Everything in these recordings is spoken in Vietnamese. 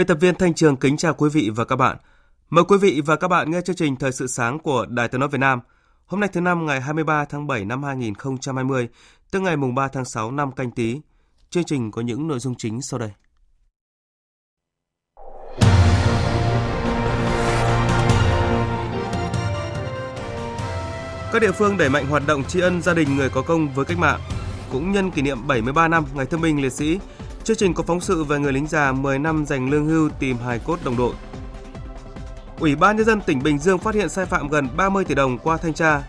Biên tập viên Thanh Trường kính chào quý vị và các bạn. Mời quý vị và các bạn nghe chương trình Thời sự sáng của Đài Tiếng nói Việt Nam. Hôm nay thứ năm ngày 23 tháng 7 năm 2020, tức ngày mùng 3 tháng 6 năm canh tí. Chương trình có những nội dung chính sau đây. Các địa phương đẩy mạnh hoạt động tri ân gia đình người có công với cách mạng. Cũng nhân kỷ niệm 73 năm Ngày Thương binh Liệt sĩ, Chương trình có phóng sự về người lính già 10 năm giành lương hưu tìm hài cốt đồng đội. Ủy ban nhân dân tỉnh Bình Dương phát hiện sai phạm gần 30 tỷ đồng qua thanh tra.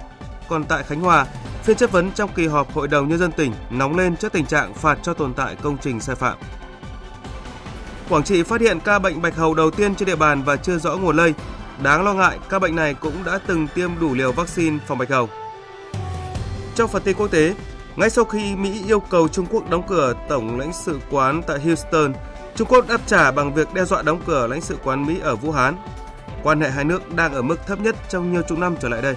Còn tại Khánh Hòa, phiên chất vấn trong kỳ họp Hội đồng nhân dân tỉnh nóng lên trước tình trạng phạt cho tồn tại công trình sai phạm. Quảng Trị phát hiện ca bệnh bạch hầu đầu tiên trên địa bàn và chưa rõ nguồn lây. Đáng lo ngại, ca bệnh này cũng đã từng tiêm đủ liều vaccine phòng bạch hầu. Trong phần tin quốc tế, ngay sau khi Mỹ yêu cầu Trung Quốc đóng cửa tổng lãnh sự quán tại Houston, Trung Quốc đáp trả bằng việc đe dọa đóng cửa lãnh sự quán Mỹ ở Vũ Hán. Quan hệ hai nước đang ở mức thấp nhất trong nhiều chục năm trở lại đây.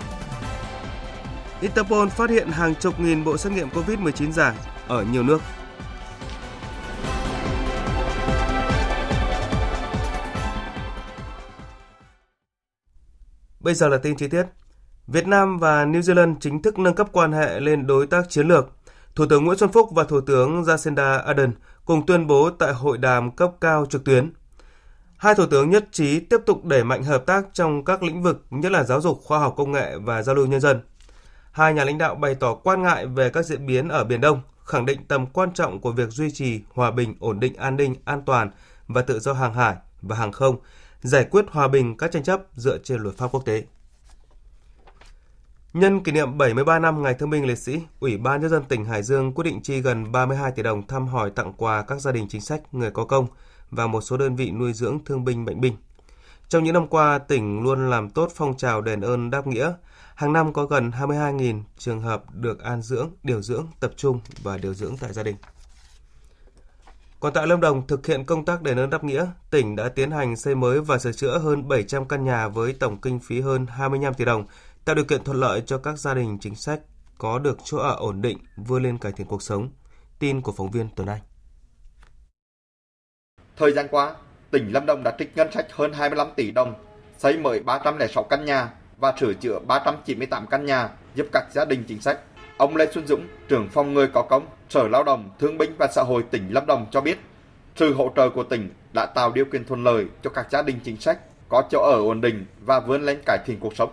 Interpol phát hiện hàng chục nghìn bộ xét nghiệm COVID-19 giả ở nhiều nước. Bây giờ là tin chi tiết. Việt Nam và New Zealand chính thức nâng cấp quan hệ lên đối tác chiến lược. Thủ tướng Nguyễn Xuân Phúc và Thủ tướng Jacinda Ardern cùng tuyên bố tại hội đàm cấp cao trực tuyến. Hai thủ tướng nhất trí tiếp tục đẩy mạnh hợp tác trong các lĩnh vực, nhất là giáo dục, khoa học công nghệ và giao lưu nhân dân. Hai nhà lãnh đạo bày tỏ quan ngại về các diễn biến ở Biển Đông, khẳng định tầm quan trọng của việc duy trì hòa bình, ổn định, an ninh, an toàn và tự do hàng hải và hàng không, giải quyết hòa bình các tranh chấp dựa trên luật pháp quốc tế. Nhân kỷ niệm 73 năm Ngày Thương binh Liệt sĩ, Ủy ban Nhân dân tỉnh Hải Dương quyết định chi gần 32 tỷ đồng thăm hỏi tặng quà các gia đình chính sách, người có công và một số đơn vị nuôi dưỡng thương binh bệnh binh. Trong những năm qua, tỉnh luôn làm tốt phong trào đền ơn đáp nghĩa. Hàng năm có gần 22.000 trường hợp được an dưỡng, điều dưỡng, tập trung và điều dưỡng tại gia đình. Còn tại Lâm Đồng, thực hiện công tác đền ơn đáp nghĩa, tỉnh đã tiến hành xây mới và sửa chữa hơn 700 căn nhà với tổng kinh phí hơn 25 tỷ đồng tạo điều kiện thuận lợi cho các gia đình chính sách có được chỗ ở ổn định, vươn lên cải thiện cuộc sống. Tin của phóng viên Tuấn Anh. Thời gian qua, tỉnh Lâm Đồng đã trích ngân sách hơn 25 tỷ đồng, xây mới 306 căn nhà và sửa chữa 398 căn nhà giúp các gia đình chính sách. Ông Lê Xuân Dũng, trưởng phòng người có công, Sở Lao động, Thương binh và Xã hội tỉnh Lâm Đồng cho biết, sự hỗ trợ của tỉnh đã tạo điều kiện thuận lợi cho các gia đình chính sách có chỗ ở ổn định và vươn lên cải thiện cuộc sống.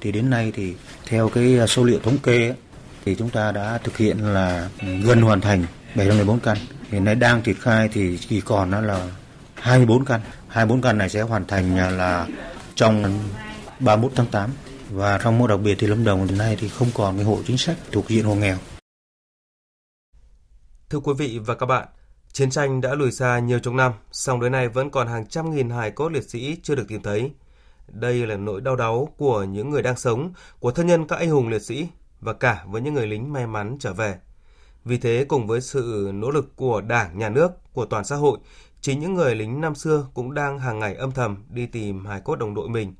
Thì đến nay thì theo cái à, số liệu thống kê thì chúng ta đã thực hiện là gần hoàn thành 714 căn. Hiện nay đang triển khai thì chỉ còn là 24 căn. 24 căn này sẽ hoàn thành à, là trong 31 tháng 8 và trong mô đặc biệt thì Lâm Đồng hiện nay thì không còn cái hộ chính sách thuộc diện hộ nghèo. Thưa quý vị và các bạn, chiến tranh đã lùi xa nhiều chục năm, song đến nay vẫn còn hàng trăm nghìn hài cốt liệt sĩ chưa được tìm thấy. Đây là nỗi đau đáu của những người đang sống, của thân nhân các anh hùng liệt sĩ và cả với những người lính may mắn trở về. Vì thế, cùng với sự nỗ lực của Đảng, Nhà nước, của toàn xã hội, chính những người lính năm xưa cũng đang hàng ngày âm thầm đi tìm hài cốt đồng đội mình.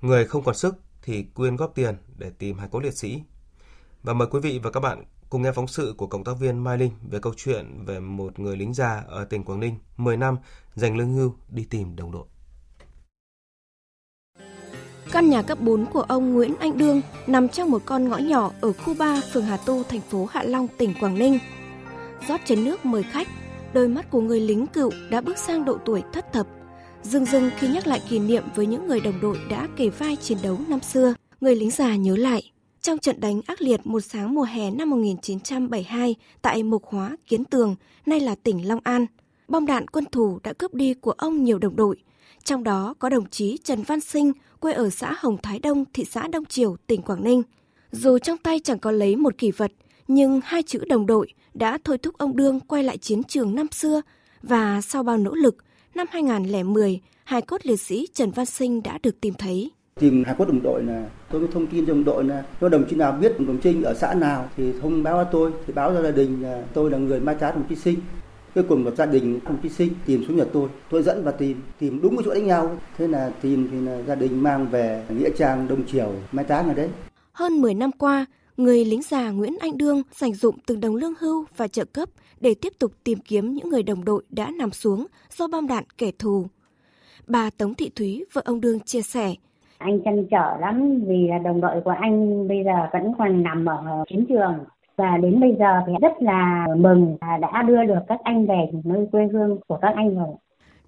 Người không còn sức thì quyên góp tiền để tìm hài cốt liệt sĩ. Và mời quý vị và các bạn cùng nghe phóng sự của cộng tác viên Mai Linh về câu chuyện về một người lính già ở tỉnh Quảng Ninh 10 năm dành lương hưu đi tìm đồng đội. Căn nhà cấp 4 của ông Nguyễn Anh Đương nằm trong một con ngõ nhỏ ở khu 3 phường Hà Tu, thành phố Hạ Long, tỉnh Quảng Ninh. rót chén nước mời khách, đôi mắt của người lính cựu đã bước sang độ tuổi thất thập. Dưng dưng khi nhắc lại kỷ niệm với những người đồng đội đã kề vai chiến đấu năm xưa, người lính già nhớ lại, Trong trận đánh ác liệt một sáng mùa hè năm 1972 tại Mộc Hóa, Kiến Tường, nay là tỉnh Long An, bom đạn quân thù đã cướp đi của ông nhiều đồng đội, trong đó có đồng chí Trần Văn Sinh, quê ở xã Hồng Thái Đông, thị xã Đông Triều, tỉnh Quảng Ninh. Dù trong tay chẳng có lấy một kỷ vật, nhưng hai chữ đồng đội đã thôi thúc ông Đương quay lại chiến trường năm xưa và sau bao nỗ lực, năm 2010, hài cốt liệt sĩ Trần Văn Sinh đã được tìm thấy. Tìm hải cốt đồng đội là tôi mới thông tin cho đồng đội là có đồng chí nào biết đồng chí ở xã nào thì thông báo cho tôi, thì báo cho gia đình là tôi là người mai táng đồng chí Sinh. Cuối cùng một gia đình đồng chí Sinh tìm xuống nhà tôi, tôi dẫn và tìm, tìm đúng cái chỗ đánh nhau. Thế là tìm thì là gia đình mang về Nghĩa Trang Đông Triều mai táng ở đấy. Hơn 10 năm qua, người lính già Nguyễn Anh Đương dành dụng từng đồng lương hưu và trợ cấp để tiếp tục tìm kiếm những người đồng đội đã nằm xuống do bom đạn kẻ thù. Bà Tống Thị Thúy, vợ ông Đương chia sẻ. Anh chăn trở lắm vì là đồng đội của anh bây giờ vẫn còn nằm ở chiến trường và đến bây giờ thì rất là mừng đã đưa được các anh về nơi quê hương của các anh rồi.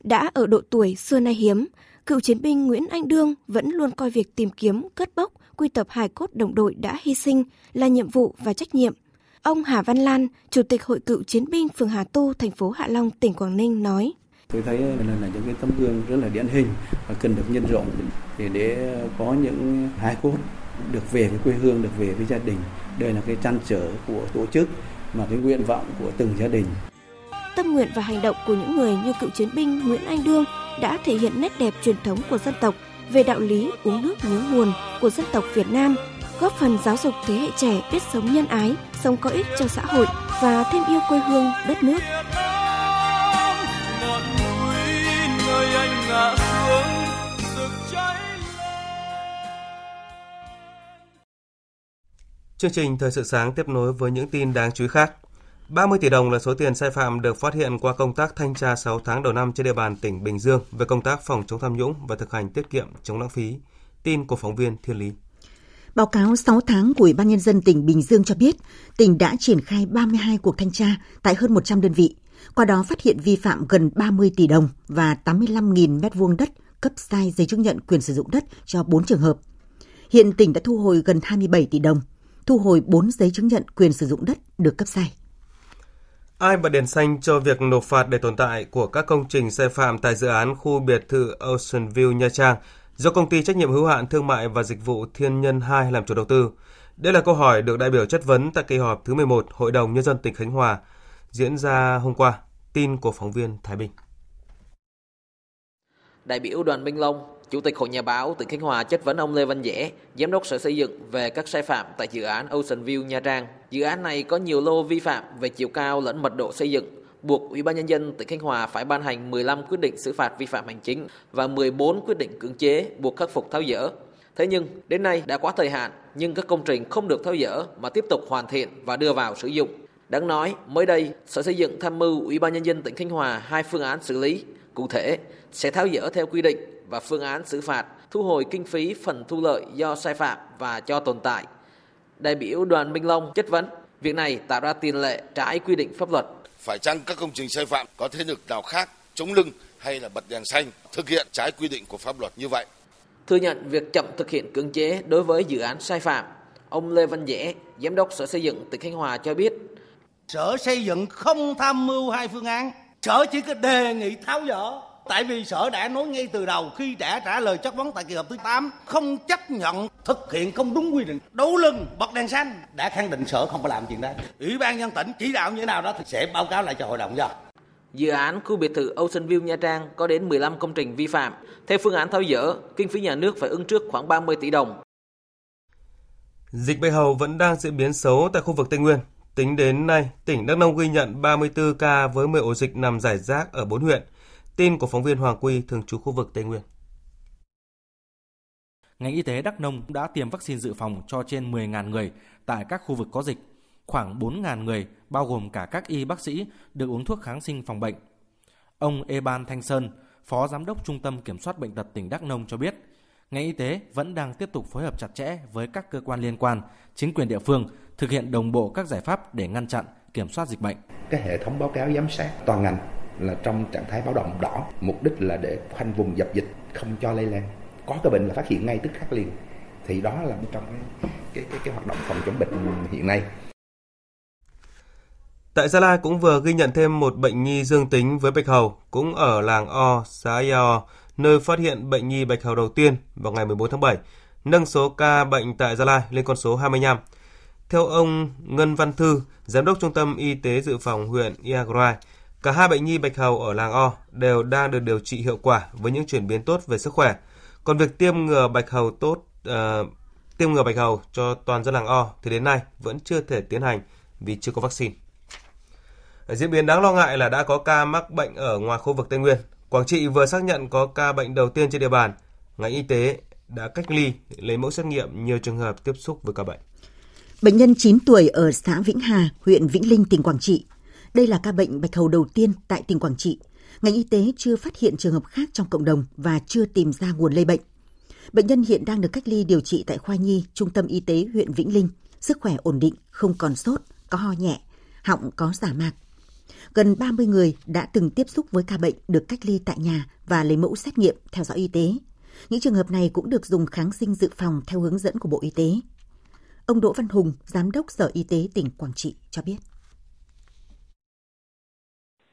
Đã ở độ tuổi xưa nay hiếm, cựu chiến binh Nguyễn Anh Đương vẫn luôn coi việc tìm kiếm, cất bốc, quy tập hài cốt đồng đội đã hy sinh là nhiệm vụ và trách nhiệm. Ông Hà Văn Lan, Chủ tịch Hội cựu chiến binh phường Hà Tu, thành phố Hạ Long, tỉnh Quảng Ninh nói. Tôi thấy là, là những cái tấm gương rất là điển hình và cần được nhân rộng để, để có những hài cốt được về với quê hương, được về với gia đình. Đây là cái trăn trở của tổ chức mà cái nguyện vọng của từng gia đình. Tâm nguyện và hành động của những người như cựu chiến binh Nguyễn Anh Đương đã thể hiện nét đẹp truyền thống của dân tộc về đạo lý uống nước nhớ nguồn của dân tộc Việt Nam, góp phần giáo dục thế hệ trẻ biết sống nhân ái, sống có ích cho xã hội và thêm yêu quê hương, đất nước. Chương trình Thời sự sáng tiếp nối với những tin đáng chú ý khác. 30 tỷ đồng là số tiền sai phạm được phát hiện qua công tác thanh tra 6 tháng đầu năm trên địa bàn tỉnh Bình Dương về công tác phòng chống tham nhũng và thực hành tiết kiệm chống lãng phí. Tin của phóng viên Thiên Lý. Báo cáo 6 tháng của Ủy ban Nhân dân tỉnh Bình Dương cho biết, tỉnh đã triển khai 32 cuộc thanh tra tại hơn 100 đơn vị, qua đó phát hiện vi phạm gần 30 tỷ đồng và 85.000 m2 đất cấp sai giấy chứng nhận quyền sử dụng đất cho 4 trường hợp. Hiện tỉnh đã thu hồi gần 27 tỷ đồng, thu hồi 4 giấy chứng nhận quyền sử dụng đất được cấp sai. Ai bật đèn xanh cho việc nộp phạt để tồn tại của các công trình sai phạm tại dự án khu biệt thự Ocean View Nha Trang do công ty trách nhiệm hữu hạn thương mại và dịch vụ Thiên Nhân 2 làm chủ đầu tư? Đây là câu hỏi được đại biểu chất vấn tại kỳ họp thứ 11 Hội đồng Nhân dân tỉnh Khánh Hòa diễn ra hôm qua. Tin của phóng viên Thái Bình. Đại biểu Đoàn Minh Long, Chủ tịch Hội Nhà báo tỉnh Khánh Hòa chất vấn ông Lê Văn Dễ, Giám đốc Sở Xây dựng về các sai phạm tại dự án Ocean View Nha Trang. Dự án này có nhiều lô vi phạm về chiều cao lẫn mật độ xây dựng, buộc Ủy ban nhân dân tỉnh Khánh Hòa phải ban hành 15 quyết định xử phạt vi phạm hành chính và 14 quyết định cưỡng chế buộc khắc phục tháo dỡ. Thế nhưng, đến nay đã quá thời hạn, nhưng các công trình không được tháo dỡ mà tiếp tục hoàn thiện và đưa vào sử dụng. Đáng nói, mới đây, Sở Xây dựng tham mưu Ủy ban nhân dân tỉnh Khánh Hòa hai phương án xử lý, cụ thể sẽ tháo dỡ theo quy định và phương án xử phạt, thu hồi kinh phí phần thu lợi do sai phạm và cho tồn tại. Đại biểu Đoàn Minh Long chất vấn, việc này tạo ra tiền lệ trái quy định pháp luật. Phải chăng các công trình sai phạm có thế lực nào khác chống lưng hay là bật đèn xanh thực hiện trái quy định của pháp luật như vậy? Thừa nhận việc chậm thực hiện cưỡng chế đối với dự án sai phạm, ông Lê Văn Dễ, Giám đốc Sở Xây dựng tỉnh Khánh Hòa cho biết. Sở Xây dựng không tham mưu hai phương án, Sở chỉ có đề nghị tháo dỡ Tại vì sở đã nói ngay từ đầu khi đã trả lời chất vấn tại kỳ họp thứ 8 không chấp nhận thực hiện không đúng quy định. Đấu lưng bật đèn xanh đã khẳng định sở không có làm chuyện đó. Ủy ban nhân tỉnh chỉ đạo như thế nào đó thì sẽ báo cáo lại cho hội đồng cho. Dự án khu biệt thự Ocean View Nha Trang có đến 15 công trình vi phạm. Theo phương án tháo dỡ, kinh phí nhà nước phải ứng trước khoảng 30 tỷ đồng. Dịch bệnh hầu vẫn đang diễn biến xấu tại khu vực Tây Nguyên. Tính đến nay, tỉnh Đắk Nông ghi nhận 34 ca với 10 ổ dịch nằm rải rác ở 4 huyện. Tin của phóng viên Hoàng Quy, thường trú khu vực Tây Nguyên. Ngành y tế Đắk Nông đã tiêm vaccine dự phòng cho trên 10.000 người tại các khu vực có dịch. Khoảng 4.000 người, bao gồm cả các y bác sĩ, được uống thuốc kháng sinh phòng bệnh. Ông Eban Thanh Sơn, Phó Giám đốc Trung tâm Kiểm soát Bệnh tật tỉnh Đắk Nông cho biết, ngành y tế vẫn đang tiếp tục phối hợp chặt chẽ với các cơ quan liên quan, chính quyền địa phương thực hiện đồng bộ các giải pháp để ngăn chặn, kiểm soát dịch bệnh. Cái hệ thống báo cáo giám sát toàn ngành là trong trạng thái báo động đỏ, mục đích là để khoanh vùng dập dịch, không cho lây lan. Có cái bệnh là phát hiện ngay tức khắc liền. thì đó là trong cái cái cái, cái hoạt động phòng chống bệnh hiện nay Tại Gia Lai cũng vừa ghi nhận thêm một bệnh nhi dương tính với bạch hầu, cũng ở làng O, xã Yao, nơi phát hiện bệnh nhi bạch hầu đầu tiên vào ngày 14 tháng 7, nâng số ca bệnh tại Gia Lai lên con số 25. Theo ông Ngân Văn Thư, Giám đốc Trung tâm Y tế Dự phòng huyện Iagrai, cả hai bệnh nhi bạch hầu ở làng O đều đang được điều trị hiệu quả với những chuyển biến tốt về sức khỏe. Còn việc tiêm ngừa bạch hầu tốt, uh, tiêm ngừa bạch hầu cho toàn dân làng O thì đến nay vẫn chưa thể tiến hành vì chưa có vaccine. Diễn biến đáng lo ngại là đã có ca mắc bệnh ở ngoài khu vực Tây Nguyên. Quảng Trị vừa xác nhận có ca bệnh đầu tiên trên địa bàn. Ngành y tế đã cách ly, lấy mẫu xét nghiệm nhiều trường hợp tiếp xúc với ca bệnh. Bệnh nhân 9 tuổi ở xã Vĩnh Hà, huyện Vĩnh Linh, tỉnh Quảng Trị. Đây là ca bệnh bạch hầu đầu tiên tại tỉnh Quảng Trị. Ngành y tế chưa phát hiện trường hợp khác trong cộng đồng và chưa tìm ra nguồn lây bệnh. Bệnh nhân hiện đang được cách ly điều trị tại khoa nhi Trung tâm Y tế huyện Vĩnh Linh. Sức khỏe ổn định, không còn sốt, có ho nhẹ, họng có giả mạc. Gần 30 người đã từng tiếp xúc với ca bệnh được cách ly tại nhà và lấy mẫu xét nghiệm theo dõi y tế. Những trường hợp này cũng được dùng kháng sinh dự phòng theo hướng dẫn của Bộ Y tế. Ông Đỗ Văn Hùng, Giám đốc Sở Y tế tỉnh Quảng Trị cho biết.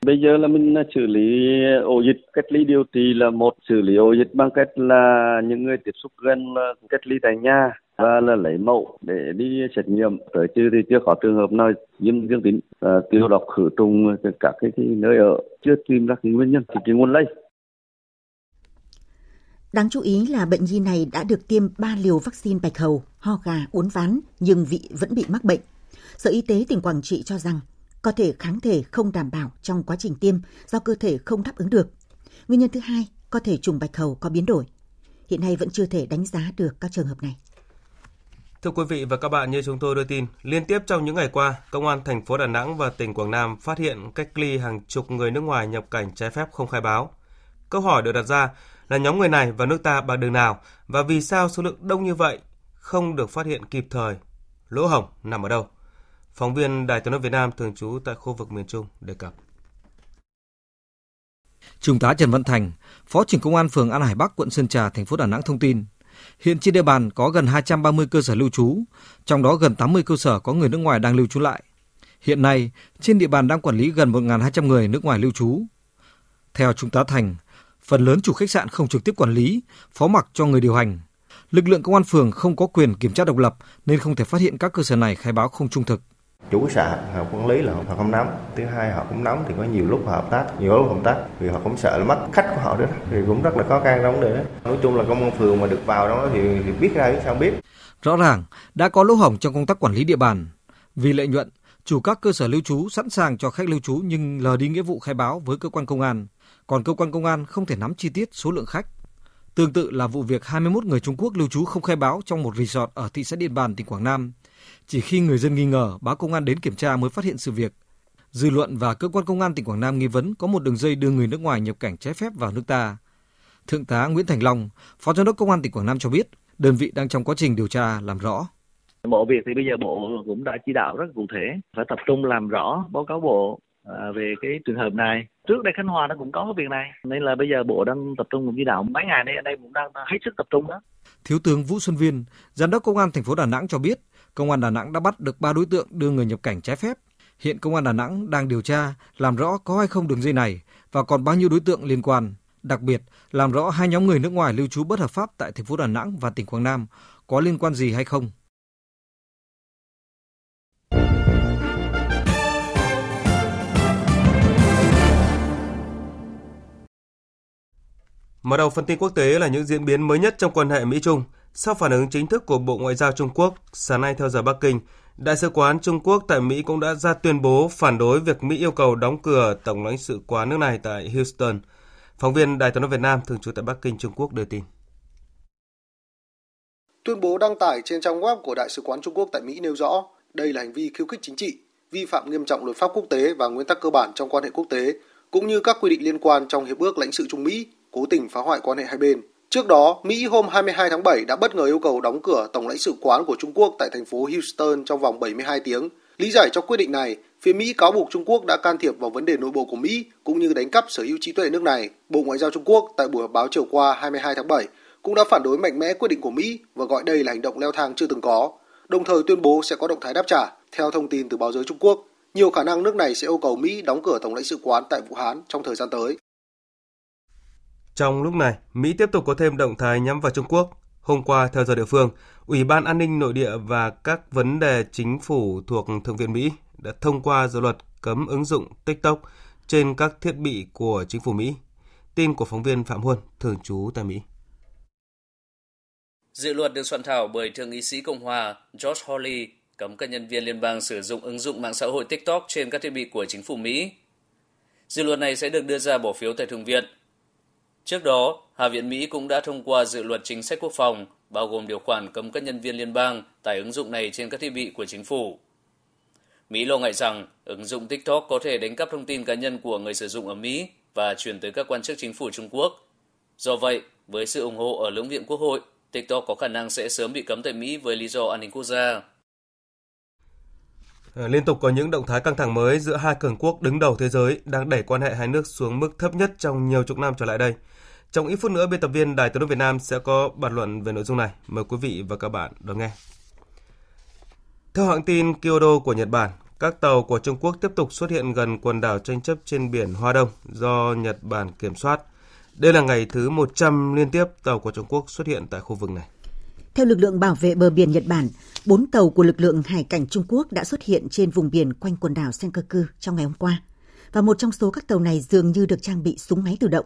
Bây giờ là mình à, xử lý ổ dịch, cách ly điều trị là một xử lý ổ dịch bằng cách là những người tiếp xúc gần à, cách ly tại nhà và là lấy mẫu để đi xét nghiệm tới chưa thì chưa có trường hợp nào dương dương tính à, tiêu độc khử trùng các cái, cái nơi ở chưa tìm ra cái nguyên nhân thì cái nguồn lây Đáng chú ý là bệnh nhi này đã được tiêm 3 liều vaccine bạch hầu, ho gà, uốn ván nhưng vị vẫn bị mắc bệnh. Sở Y tế tỉnh Quảng Trị cho rằng có thể kháng thể không đảm bảo trong quá trình tiêm do cơ thể không đáp ứng được. Nguyên nhân thứ hai, có thể trùng bạch hầu có biến đổi. Hiện nay vẫn chưa thể đánh giá được các trường hợp này. Thưa quý vị và các bạn, như chúng tôi đưa tin, liên tiếp trong những ngày qua, Công an thành phố Đà Nẵng và tỉnh Quảng Nam phát hiện cách ly hàng chục người nước ngoài nhập cảnh trái phép không khai báo. Câu hỏi được đặt ra là nhóm người này vào nước ta bằng đường nào và vì sao số lượng đông như vậy không được phát hiện kịp thời? Lỗ hổng nằm ở đâu? Phóng viên Đài tiếng nói Việt Nam thường trú tại khu vực miền Trung đề cập. Trung tá Trần Văn Thành, Phó trưởng Công an phường An Hải Bắc, quận Sơn Trà, thành phố Đà Nẵng thông tin, Hiện trên địa bàn có gần 230 cơ sở lưu trú, trong đó gần 80 cơ sở có người nước ngoài đang lưu trú lại. Hiện nay, trên địa bàn đang quản lý gần 1.200 người nước ngoài lưu trú. Theo Trung tá Thành, phần lớn chủ khách sạn không trực tiếp quản lý, phó mặc cho người điều hành. Lực lượng công an phường không có quyền kiểm tra độc lập nên không thể phát hiện các cơ sở này khai báo không trung thực chủ khách sạn họ quản lý là họ không nắm. Thứ hai họ cũng nắm thì có nhiều lúc họ hợp tác nhiều lúc hợp tác vì họ cũng sợ là mất khách của họ đó thì cũng rất là khó khăn trong vấn đề đó. Nói chung là công an phường mà được vào đó thì, thì biết ra biết sao biết. Rõ ràng đã có lỗ hổng trong công tác quản lý địa bàn. Vì lợi nhuận chủ các cơ sở lưu trú sẵn sàng cho khách lưu trú nhưng lờ đi nghĩa vụ khai báo với cơ quan công an. Còn cơ quan công an không thể nắm chi tiết số lượng khách. Tương tự là vụ việc 21 người Trung Quốc lưu trú không khai báo trong một resort ở thị xã Điện Bàn, tỉnh Quảng Nam. Chỉ khi người dân nghi ngờ, báo công an đến kiểm tra mới phát hiện sự việc. Dư luận và cơ quan công an tỉnh Quảng Nam nghi vấn có một đường dây đưa người nước ngoài nhập cảnh trái phép vào nước ta. Thượng tá Nguyễn Thành Long, Phó Giám đốc Công an tỉnh Quảng Nam cho biết, đơn vị đang trong quá trình điều tra làm rõ. Bộ việc thì bây giờ Bộ cũng đã chỉ đạo rất cụ thể, phải tập trung làm rõ báo cáo Bộ à, về cái trường hợp này. Trước đây Khánh Hòa nó cũng có cái việc này, nên là bây giờ Bộ đang tập trung chỉ đạo mấy ngày nay ở đây cũng đang hết sức tập trung đó. Thiếu tướng Vũ Xuân Viên, Giám đốc Công an thành phố Đà Nẵng cho biết, Công an Đà Nẵng đã bắt được 3 đối tượng đưa người nhập cảnh trái phép. Hiện Công an Đà Nẵng đang điều tra, làm rõ có hay không đường dây này và còn bao nhiêu đối tượng liên quan. Đặc biệt, làm rõ hai nhóm người nước ngoài lưu trú bất hợp pháp tại thành phố Đà Nẵng và tỉnh Quảng Nam có liên quan gì hay không. Mở đầu phần tin quốc tế là những diễn biến mới nhất trong quan hệ Mỹ-Trung. Sau phản ứng chính thức của Bộ Ngoại giao Trung Quốc, sáng nay theo giờ Bắc Kinh, Đại sứ quán Trung Quốc tại Mỹ cũng đã ra tuyên bố phản đối việc Mỹ yêu cầu đóng cửa Tổng lãnh sự quán nước này tại Houston. Phóng viên Đài tiếng nói Việt Nam thường trú tại Bắc Kinh, Trung Quốc đưa tin. Tuyên bố đăng tải trên trang web của Đại sứ quán Trung Quốc tại Mỹ nêu rõ đây là hành vi khiêu khích chính trị, vi phạm nghiêm trọng luật pháp quốc tế và nguyên tắc cơ bản trong quan hệ quốc tế, cũng như các quy định liên quan trong Hiệp ước lãnh sự Trung Mỹ, cố tình phá hoại quan hệ hai bên. Trước đó, Mỹ hôm 22 tháng 7 đã bất ngờ yêu cầu đóng cửa Tổng lãnh sự quán của Trung Quốc tại thành phố Houston trong vòng 72 tiếng. Lý giải cho quyết định này, phía Mỹ cáo buộc Trung Quốc đã can thiệp vào vấn đề nội bộ của Mỹ cũng như đánh cắp sở hữu trí tuệ nước này. Bộ Ngoại giao Trung Quốc tại buổi họp báo chiều qua 22 tháng 7 cũng đã phản đối mạnh mẽ quyết định của Mỹ và gọi đây là hành động leo thang chưa từng có, đồng thời tuyên bố sẽ có động thái đáp trả. Theo thông tin từ báo giới Trung Quốc, nhiều khả năng nước này sẽ yêu cầu Mỹ đóng cửa tổng lãnh sự quán tại Vũ Hán trong thời gian tới. Trong lúc này, Mỹ tiếp tục có thêm động thái nhắm vào Trung Quốc. Hôm qua, theo giờ địa phương, Ủy ban An ninh Nội địa và các vấn đề chính phủ thuộc Thượng viện Mỹ đã thông qua dự luật cấm ứng dụng TikTok trên các thiết bị của chính phủ Mỹ. Tin của phóng viên Phạm Huân, thường trú tại Mỹ. Dự luật được soạn thảo bởi Thượng nghị sĩ Cộng hòa George Hawley cấm các nhân viên liên bang sử dụng ứng dụng mạng xã hội TikTok trên các thiết bị của chính phủ Mỹ. Dự luật này sẽ được đưa ra bỏ phiếu tại Thượng viện. Trước đó, Hạ viện Mỹ cũng đã thông qua dự luật chính sách quốc phòng, bao gồm điều khoản cấm các nhân viên liên bang tải ứng dụng này trên các thiết bị của chính phủ. Mỹ lo ngại rằng ứng dụng TikTok có thể đánh cắp thông tin cá nhân của người sử dụng ở Mỹ và chuyển tới các quan chức chính phủ Trung Quốc. Do vậy, với sự ủng hộ ở lưỡng viện quốc hội, TikTok có khả năng sẽ sớm bị cấm tại Mỹ với lý do an ninh quốc gia. Ờ, liên tục có những động thái căng thẳng mới giữa hai cường quốc đứng đầu thế giới đang đẩy quan hệ hai nước xuống mức thấp nhất trong nhiều chục năm trở lại đây. Trong ít phút nữa, biên tập viên Đài tiếng nói Việt Nam sẽ có bàn luận về nội dung này. Mời quý vị và các bạn đón nghe. Theo hãng tin Kyodo của Nhật Bản, các tàu của Trung Quốc tiếp tục xuất hiện gần quần đảo tranh chấp trên biển Hoa Đông do Nhật Bản kiểm soát. Đây là ngày thứ 100 liên tiếp tàu của Trung Quốc xuất hiện tại khu vực này. Theo lực lượng bảo vệ bờ biển Nhật Bản, bốn tàu của lực lượng hải cảnh Trung Quốc đã xuất hiện trên vùng biển quanh quần đảo Senkaku trong ngày hôm qua. Và một trong số các tàu này dường như được trang bị súng máy tự động.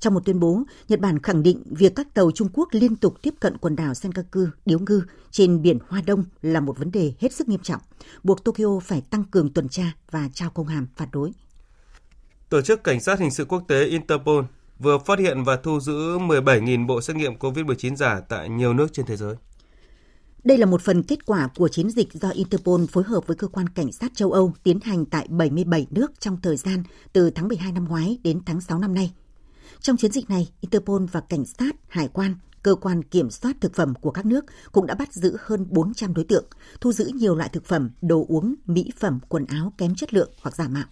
Trong một tuyên bố, Nhật Bản khẳng định việc các tàu Trung Quốc liên tục tiếp cận quần đảo Senkaku, Điếu Ngư trên biển Hoa Đông là một vấn đề hết sức nghiêm trọng, buộc Tokyo phải tăng cường tuần tra và trao công hàm phản đối. Tổ chức Cảnh sát Hình sự Quốc tế Interpol vừa phát hiện và thu giữ 17.000 bộ xét nghiệm COVID-19 giả tại nhiều nước trên thế giới. Đây là một phần kết quả của chiến dịch do Interpol phối hợp với cơ quan cảnh sát châu Âu tiến hành tại 77 nước trong thời gian từ tháng 12 năm ngoái đến tháng 6 năm nay. Trong chiến dịch này, Interpol và cảnh sát, hải quan, cơ quan kiểm soát thực phẩm của các nước cũng đã bắt giữ hơn 400 đối tượng, thu giữ nhiều loại thực phẩm, đồ uống, mỹ phẩm, quần áo kém chất lượng hoặc giả mạo.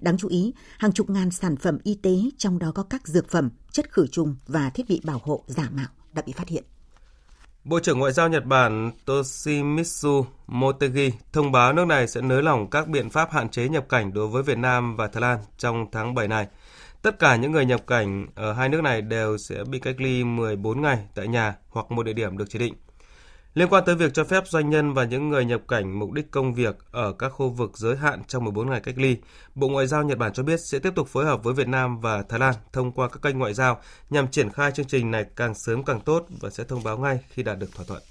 Đáng chú ý, hàng chục ngàn sản phẩm y tế trong đó có các dược phẩm, chất khử trùng và thiết bị bảo hộ giả mạo đã bị phát hiện. Bộ trưởng Ngoại giao Nhật Bản Toshimitsu Motegi thông báo nước này sẽ nới lỏng các biện pháp hạn chế nhập cảnh đối với Việt Nam và Thái Lan trong tháng 7 này. Tất cả những người nhập cảnh ở hai nước này đều sẽ bị cách ly 14 ngày tại nhà hoặc một địa điểm được chỉ định. Liên quan tới việc cho phép doanh nhân và những người nhập cảnh mục đích công việc ở các khu vực giới hạn trong 14 ngày cách ly, Bộ Ngoại giao Nhật Bản cho biết sẽ tiếp tục phối hợp với Việt Nam và Thái Lan thông qua các kênh ngoại giao nhằm triển khai chương trình này càng sớm càng tốt và sẽ thông báo ngay khi đạt được thỏa thuận.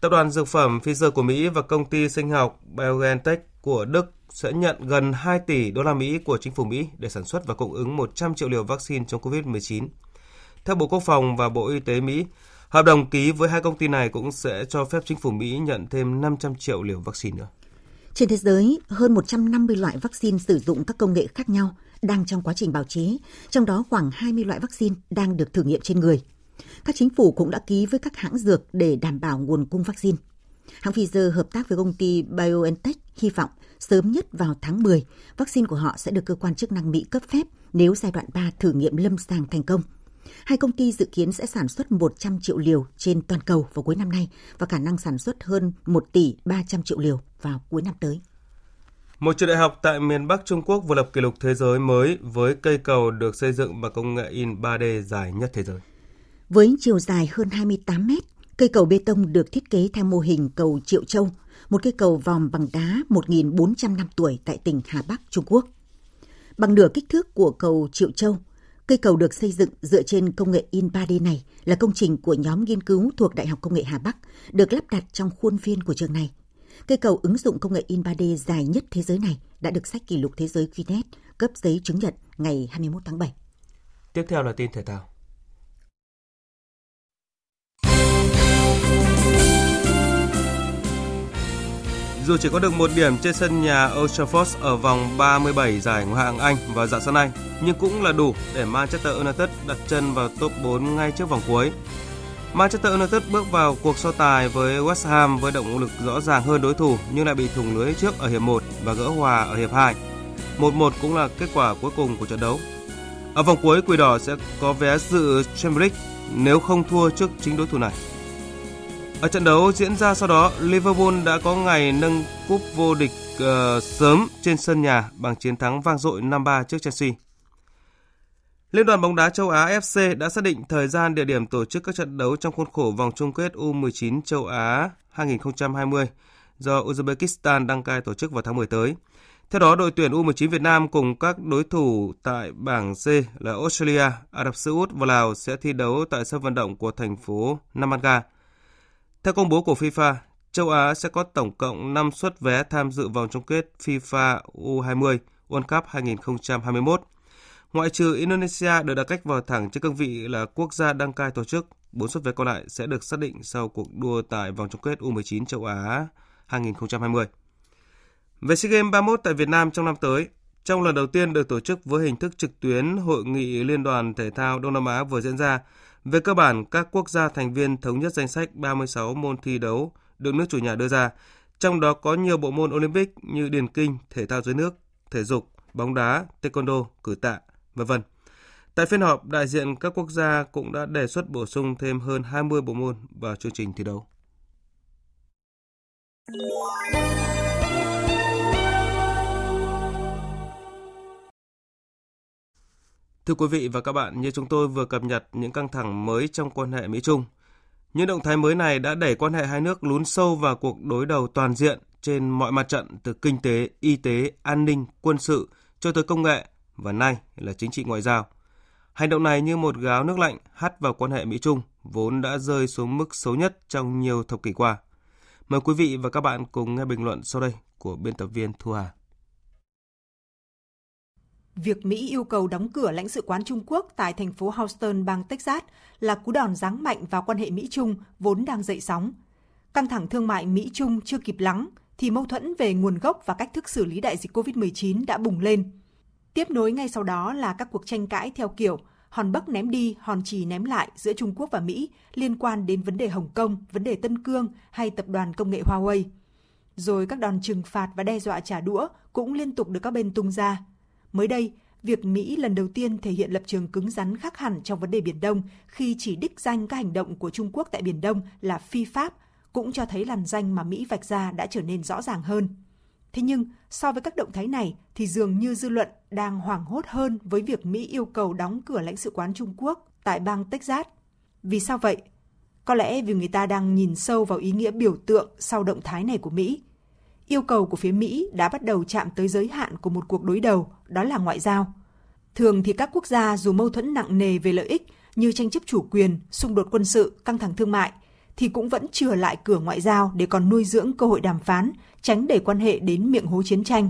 Tập đoàn dược phẩm Pfizer của Mỹ và công ty sinh học BioNTech của Đức sẽ nhận gần 2 tỷ đô la Mỹ của chính phủ Mỹ để sản xuất và cung ứng 100 triệu liều vaccine chống COVID-19. Theo Bộ Quốc phòng và Bộ Y tế Mỹ, Hợp đồng ký với hai công ty này cũng sẽ cho phép chính phủ Mỹ nhận thêm 500 triệu liều vaccine nữa. Trên thế giới, hơn 150 loại vaccine sử dụng các công nghệ khác nhau đang trong quá trình bào chế, trong đó khoảng 20 loại vaccine đang được thử nghiệm trên người. Các chính phủ cũng đã ký với các hãng dược để đảm bảo nguồn cung vaccine. Hãng Pfizer hợp tác với công ty BioNTech hy vọng sớm nhất vào tháng 10, vaccine của họ sẽ được cơ quan chức năng Mỹ cấp phép nếu giai đoạn 3 thử nghiệm lâm sàng thành công – Hai công ty dự kiến sẽ sản xuất 100 triệu liều trên toàn cầu vào cuối năm nay và khả năng sản xuất hơn 1 tỷ 300 triệu liều vào cuối năm tới. Một trường đại học tại miền Bắc Trung Quốc vừa lập kỷ lục thế giới mới với cây cầu được xây dựng bằng công nghệ in 3D dài nhất thế giới. Với chiều dài hơn 28 mét, cây cầu bê tông được thiết kế theo mô hình cầu Triệu Châu, một cây cầu vòm bằng đá 1.400 năm tuổi tại tỉnh Hà Bắc, Trung Quốc. Bằng nửa kích thước của cầu Triệu Châu, Cây cầu được xây dựng dựa trên công nghệ in 3D này là công trình của nhóm nghiên cứu thuộc Đại học Công nghệ Hà Bắc, được lắp đặt trong khuôn viên của trường này. Cây cầu ứng dụng công nghệ in 3D dài nhất thế giới này đã được sách kỷ lục thế giới Guinness cấp giấy chứng nhận ngày 21 tháng 7. Tiếp theo là tin thể thao. Dù chỉ có được một điểm trên sân nhà Old Trafford ở vòng 37 giải Ngoại hạng Anh vào dạng sáng nay, nhưng cũng là đủ để Manchester United đặt chân vào top 4 ngay trước vòng cuối. Manchester United bước vào cuộc so tài với West Ham với động lực rõ ràng hơn đối thủ nhưng lại bị thủng lưới trước ở hiệp 1 và gỡ hòa ở hiệp 2. 1-1 cũng là kết quả cuối cùng của trận đấu. Ở vòng cuối, Quỷ Đỏ sẽ có vé dự Champions League nếu không thua trước chính đối thủ này. Ở trận đấu diễn ra sau đó, Liverpool đã có ngày nâng cúp vô địch uh, sớm trên sân nhà bằng chiến thắng vang dội 5-3 trước Chelsea. Liên đoàn bóng đá châu Á FC đã xác định thời gian địa điểm tổ chức các trận đấu trong khuôn khổ vòng chung kết U19 châu Á 2020 do Uzbekistan đăng cai tổ chức vào tháng 10 tới. Theo đó, đội tuyển U19 Việt Nam cùng các đối thủ tại bảng C là Australia, Ả Rập Xê Út và Lào sẽ thi đấu tại sân vận động của thành phố Namanga. Theo công bố của FIFA, châu Á sẽ có tổng cộng 5 suất vé tham dự vòng chung kết FIFA U20 World Cup 2021. Ngoại trừ Indonesia được đặt cách vào thẳng trên cương vị là quốc gia đăng cai tổ chức, bốn suất vé còn lại sẽ được xác định sau cuộc đua tại vòng chung kết U19 châu Á 2020. Về SEA Games 31 tại Việt Nam trong năm tới, trong lần đầu tiên được tổ chức với hình thức trực tuyến, Hội nghị Liên đoàn Thể thao Đông Nam Á vừa diễn ra. Về cơ bản, các quốc gia thành viên thống nhất danh sách 36 môn thi đấu được nước chủ nhà đưa ra, trong đó có nhiều bộ môn Olympic như điền kinh, thể thao dưới nước, thể dục, bóng đá, taekwondo, cử tạ, vân vân. Tại phiên họp, đại diện các quốc gia cũng đã đề xuất bổ sung thêm hơn 20 bộ môn vào chương trình thi đấu. Thưa quý vị và các bạn, như chúng tôi vừa cập nhật những căng thẳng mới trong quan hệ Mỹ-Trung. Những động thái mới này đã đẩy quan hệ hai nước lún sâu vào cuộc đối đầu toàn diện trên mọi mặt trận từ kinh tế, y tế, an ninh, quân sự cho tới công nghệ và nay là chính trị ngoại giao. Hành động này như một gáo nước lạnh hắt vào quan hệ Mỹ-Trung vốn đã rơi xuống mức xấu nhất trong nhiều thập kỷ qua. Mời quý vị và các bạn cùng nghe bình luận sau đây của biên tập viên Thu Hà. Việc Mỹ yêu cầu đóng cửa lãnh sự quán Trung Quốc tại thành phố Houston, bang Texas là cú đòn giáng mạnh vào quan hệ Mỹ-Trung vốn đang dậy sóng. Căng thẳng thương mại Mỹ-Trung chưa kịp lắng, thì mâu thuẫn về nguồn gốc và cách thức xử lý đại dịch COVID-19 đã bùng lên. Tiếp nối ngay sau đó là các cuộc tranh cãi theo kiểu hòn bắc ném đi, hòn trì ném lại giữa Trung Quốc và Mỹ liên quan đến vấn đề Hồng Kông, vấn đề Tân Cương hay tập đoàn công nghệ Huawei. Rồi các đòn trừng phạt và đe dọa trả đũa cũng liên tục được các bên tung ra. Mới đây, việc Mỹ lần đầu tiên thể hiện lập trường cứng rắn khác hẳn trong vấn đề Biển Đông khi chỉ đích danh các hành động của Trung Quốc tại Biển Đông là phi pháp cũng cho thấy làn danh mà Mỹ vạch ra đã trở nên rõ ràng hơn. Thế nhưng, so với các động thái này thì dường như dư luận đang hoảng hốt hơn với việc Mỹ yêu cầu đóng cửa lãnh sự quán Trung Quốc tại bang Texas. Vì sao vậy? Có lẽ vì người ta đang nhìn sâu vào ý nghĩa biểu tượng sau động thái này của Mỹ. Yêu cầu của phía Mỹ đã bắt đầu chạm tới giới hạn của một cuộc đối đầu, đó là ngoại giao. Thường thì các quốc gia dù mâu thuẫn nặng nề về lợi ích như tranh chấp chủ quyền, xung đột quân sự, căng thẳng thương mại, thì cũng vẫn chừa lại cửa ngoại giao để còn nuôi dưỡng cơ hội đàm phán, tránh để quan hệ đến miệng hố chiến tranh.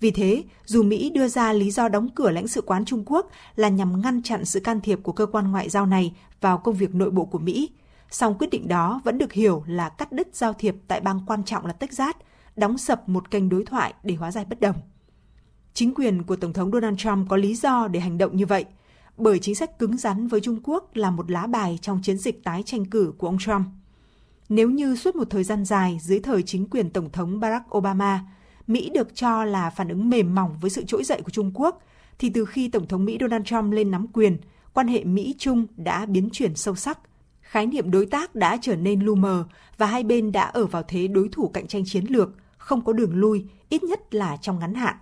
Vì thế, dù Mỹ đưa ra lý do đóng cửa lãnh sự quán Trung Quốc là nhằm ngăn chặn sự can thiệp của cơ quan ngoại giao này vào công việc nội bộ của Mỹ, song quyết định đó vẫn được hiểu là cắt đứt giao thiệp tại bang quan trọng là Texas, đóng sập một kênh đối thoại để hóa giải bất đồng. Chính quyền của Tổng thống Donald Trump có lý do để hành động như vậy, bởi chính sách cứng rắn với Trung Quốc là một lá bài trong chiến dịch tái tranh cử của ông Trump. Nếu như suốt một thời gian dài dưới thời chính quyền Tổng thống Barack Obama, Mỹ được cho là phản ứng mềm mỏng với sự trỗi dậy của Trung Quốc, thì từ khi Tổng thống Mỹ Donald Trump lên nắm quyền, quan hệ Mỹ-Trung đã biến chuyển sâu sắc. Khái niệm đối tác đã trở nên lu mờ và hai bên đã ở vào thế đối thủ cạnh tranh chiến lược, không có đường lui, ít nhất là trong ngắn hạn.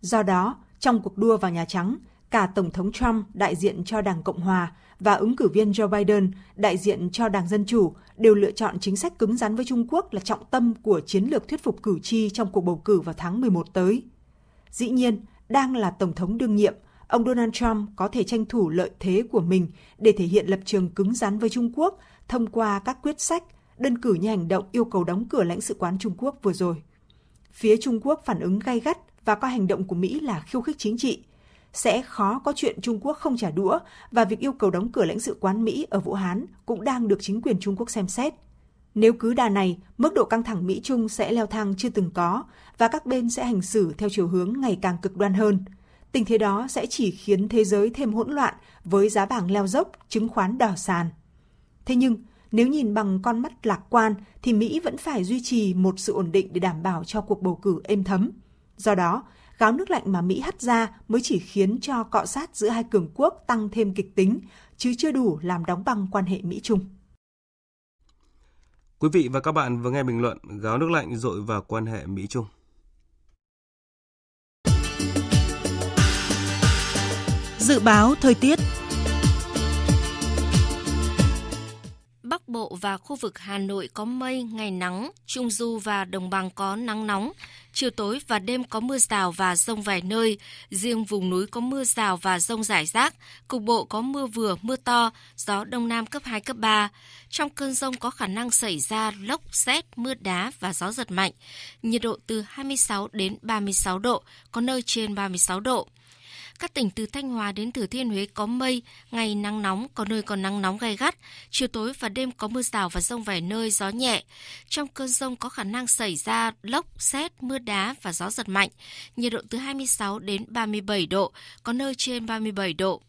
Do đó, trong cuộc đua vào Nhà Trắng, cả Tổng thống Trump đại diện cho Đảng Cộng Hòa và ứng cử viên Joe Biden đại diện cho Đảng Dân Chủ đều lựa chọn chính sách cứng rắn với Trung Quốc là trọng tâm của chiến lược thuyết phục cử tri trong cuộc bầu cử vào tháng 11 tới. Dĩ nhiên, đang là Tổng thống đương nhiệm, ông Donald Trump có thể tranh thủ lợi thế của mình để thể hiện lập trường cứng rắn với Trung Quốc thông qua các quyết sách, đơn cử như hành động yêu cầu đóng cửa lãnh sự quán Trung Quốc vừa rồi. Phía Trung Quốc phản ứng gay gắt và coi hành động của Mỹ là khiêu khích chính trị, sẽ khó có chuyện Trung Quốc không trả đũa và việc yêu cầu đóng cửa lãnh sự quán Mỹ ở Vũ Hán cũng đang được chính quyền Trung Quốc xem xét. Nếu cứ đà này, mức độ căng thẳng Mỹ-Trung sẽ leo thang chưa từng có và các bên sẽ hành xử theo chiều hướng ngày càng cực đoan hơn. Tình thế đó sẽ chỉ khiến thế giới thêm hỗn loạn với giá vàng leo dốc, chứng khoán đỏ sàn. Thế nhưng, nếu nhìn bằng con mắt lạc quan thì Mỹ vẫn phải duy trì một sự ổn định để đảm bảo cho cuộc bầu cử êm thấm. Do đó, gáo nước lạnh mà Mỹ hắt ra mới chỉ khiến cho cọ sát giữa hai cường quốc tăng thêm kịch tính, chứ chưa đủ làm đóng băng quan hệ Mỹ-Trung. Quý vị và các bạn vừa nghe bình luận gáo nước lạnh dội vào quan hệ Mỹ-Trung. Dự báo thời tiết Bộ và khu vực Hà Nội có mây, ngày nắng, Trung Du và Đồng bằng có nắng nóng. Chiều tối và đêm có mưa rào và rông vài nơi. Riêng vùng núi có mưa rào và rông rải rác. Cục bộ có mưa vừa, mưa to, gió Đông Nam cấp 2, cấp 3. Trong cơn rông có khả năng xảy ra lốc, xét, mưa đá và gió giật mạnh. Nhiệt độ từ 26 đến 36 độ, có nơi trên 36 độ. Các tỉnh từ Thanh Hóa đến Thừa Thiên Huế có mây, ngày nắng nóng, có nơi còn nắng nóng gai gắt. Chiều tối và đêm có mưa rào và rông vài nơi, gió nhẹ. Trong cơn rông có khả năng xảy ra lốc, xét, mưa đá và gió giật mạnh. Nhiệt độ từ 26 đến 37 độ, có nơi trên 37 độ.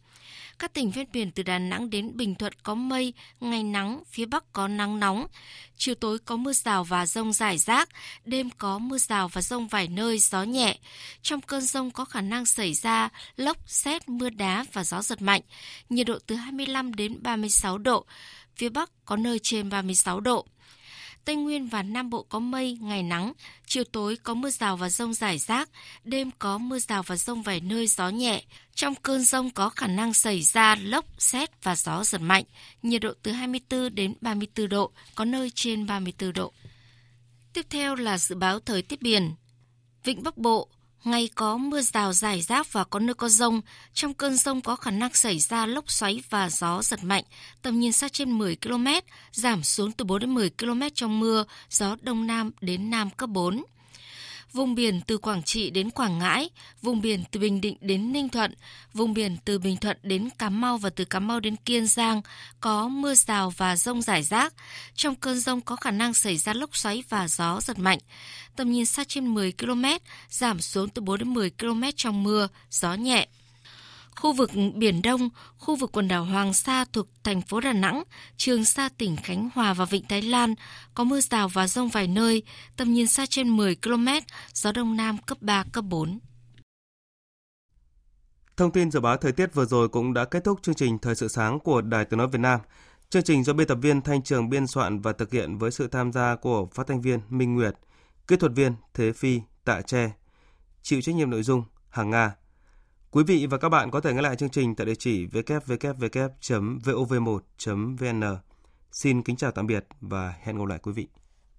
Các tỉnh ven biển từ Đà Nẵng đến Bình Thuận có mây, ngày nắng, phía Bắc có nắng nóng. Chiều tối có mưa rào và rông rải rác, đêm có mưa rào và rông vài nơi, gió nhẹ. Trong cơn rông có khả năng xảy ra lốc, xét, mưa đá và gió giật mạnh. Nhiệt độ từ 25 đến 36 độ, phía Bắc có nơi trên 36 độ. Tây Nguyên và Nam Bộ có mây, ngày nắng, chiều tối có mưa rào và rông rải rác, đêm có mưa rào và rông vài nơi gió nhẹ. Trong cơn rông có khả năng xảy ra lốc, xét và gió giật mạnh, nhiệt độ từ 24 đến 34 độ, có nơi trên 34 độ. Tiếp theo là dự báo thời tiết biển. Vịnh Bắc Bộ, Ngày có mưa rào rải rác và có nơi có rông. Trong cơn rông có khả năng xảy ra lốc xoáy và gió giật mạnh. Tầm nhìn xa trên 10 km, giảm xuống từ 4 đến 10 km trong mưa, gió đông nam đến nam cấp 4 vùng biển từ Quảng Trị đến Quảng Ngãi, vùng biển từ Bình Định đến Ninh Thuận, vùng biển từ Bình Thuận đến Cà Mau và từ Cà Mau đến Kiên Giang có mưa rào và rông rải rác. Trong cơn rông có khả năng xảy ra lốc xoáy và gió giật mạnh. Tầm nhìn xa trên 10 km, giảm xuống từ 4 đến 10 km trong mưa, gió nhẹ khu vực Biển Đông, khu vực quần đảo Hoàng Sa thuộc thành phố Đà Nẵng, Trường Sa tỉnh Khánh Hòa và Vịnh Thái Lan có mưa rào và rông vài nơi, tầm nhìn xa trên 10 km, gió Đông Nam cấp 3, cấp 4. Thông tin dự báo thời tiết vừa rồi cũng đã kết thúc chương trình Thời sự sáng của Đài Tiếng Nói Việt Nam. Chương trình do biên tập viên Thanh Trường biên soạn và thực hiện với sự tham gia của phát thanh viên Minh Nguyệt, kỹ thuật viên Thế Phi, Tạ Tre, chịu trách nhiệm nội dung Hàng Nga. Quý vị và các bạn có thể nghe lại chương trình tại địa chỉ www.vov1.vn. Xin kính chào tạm biệt và hẹn gặp lại quý vị.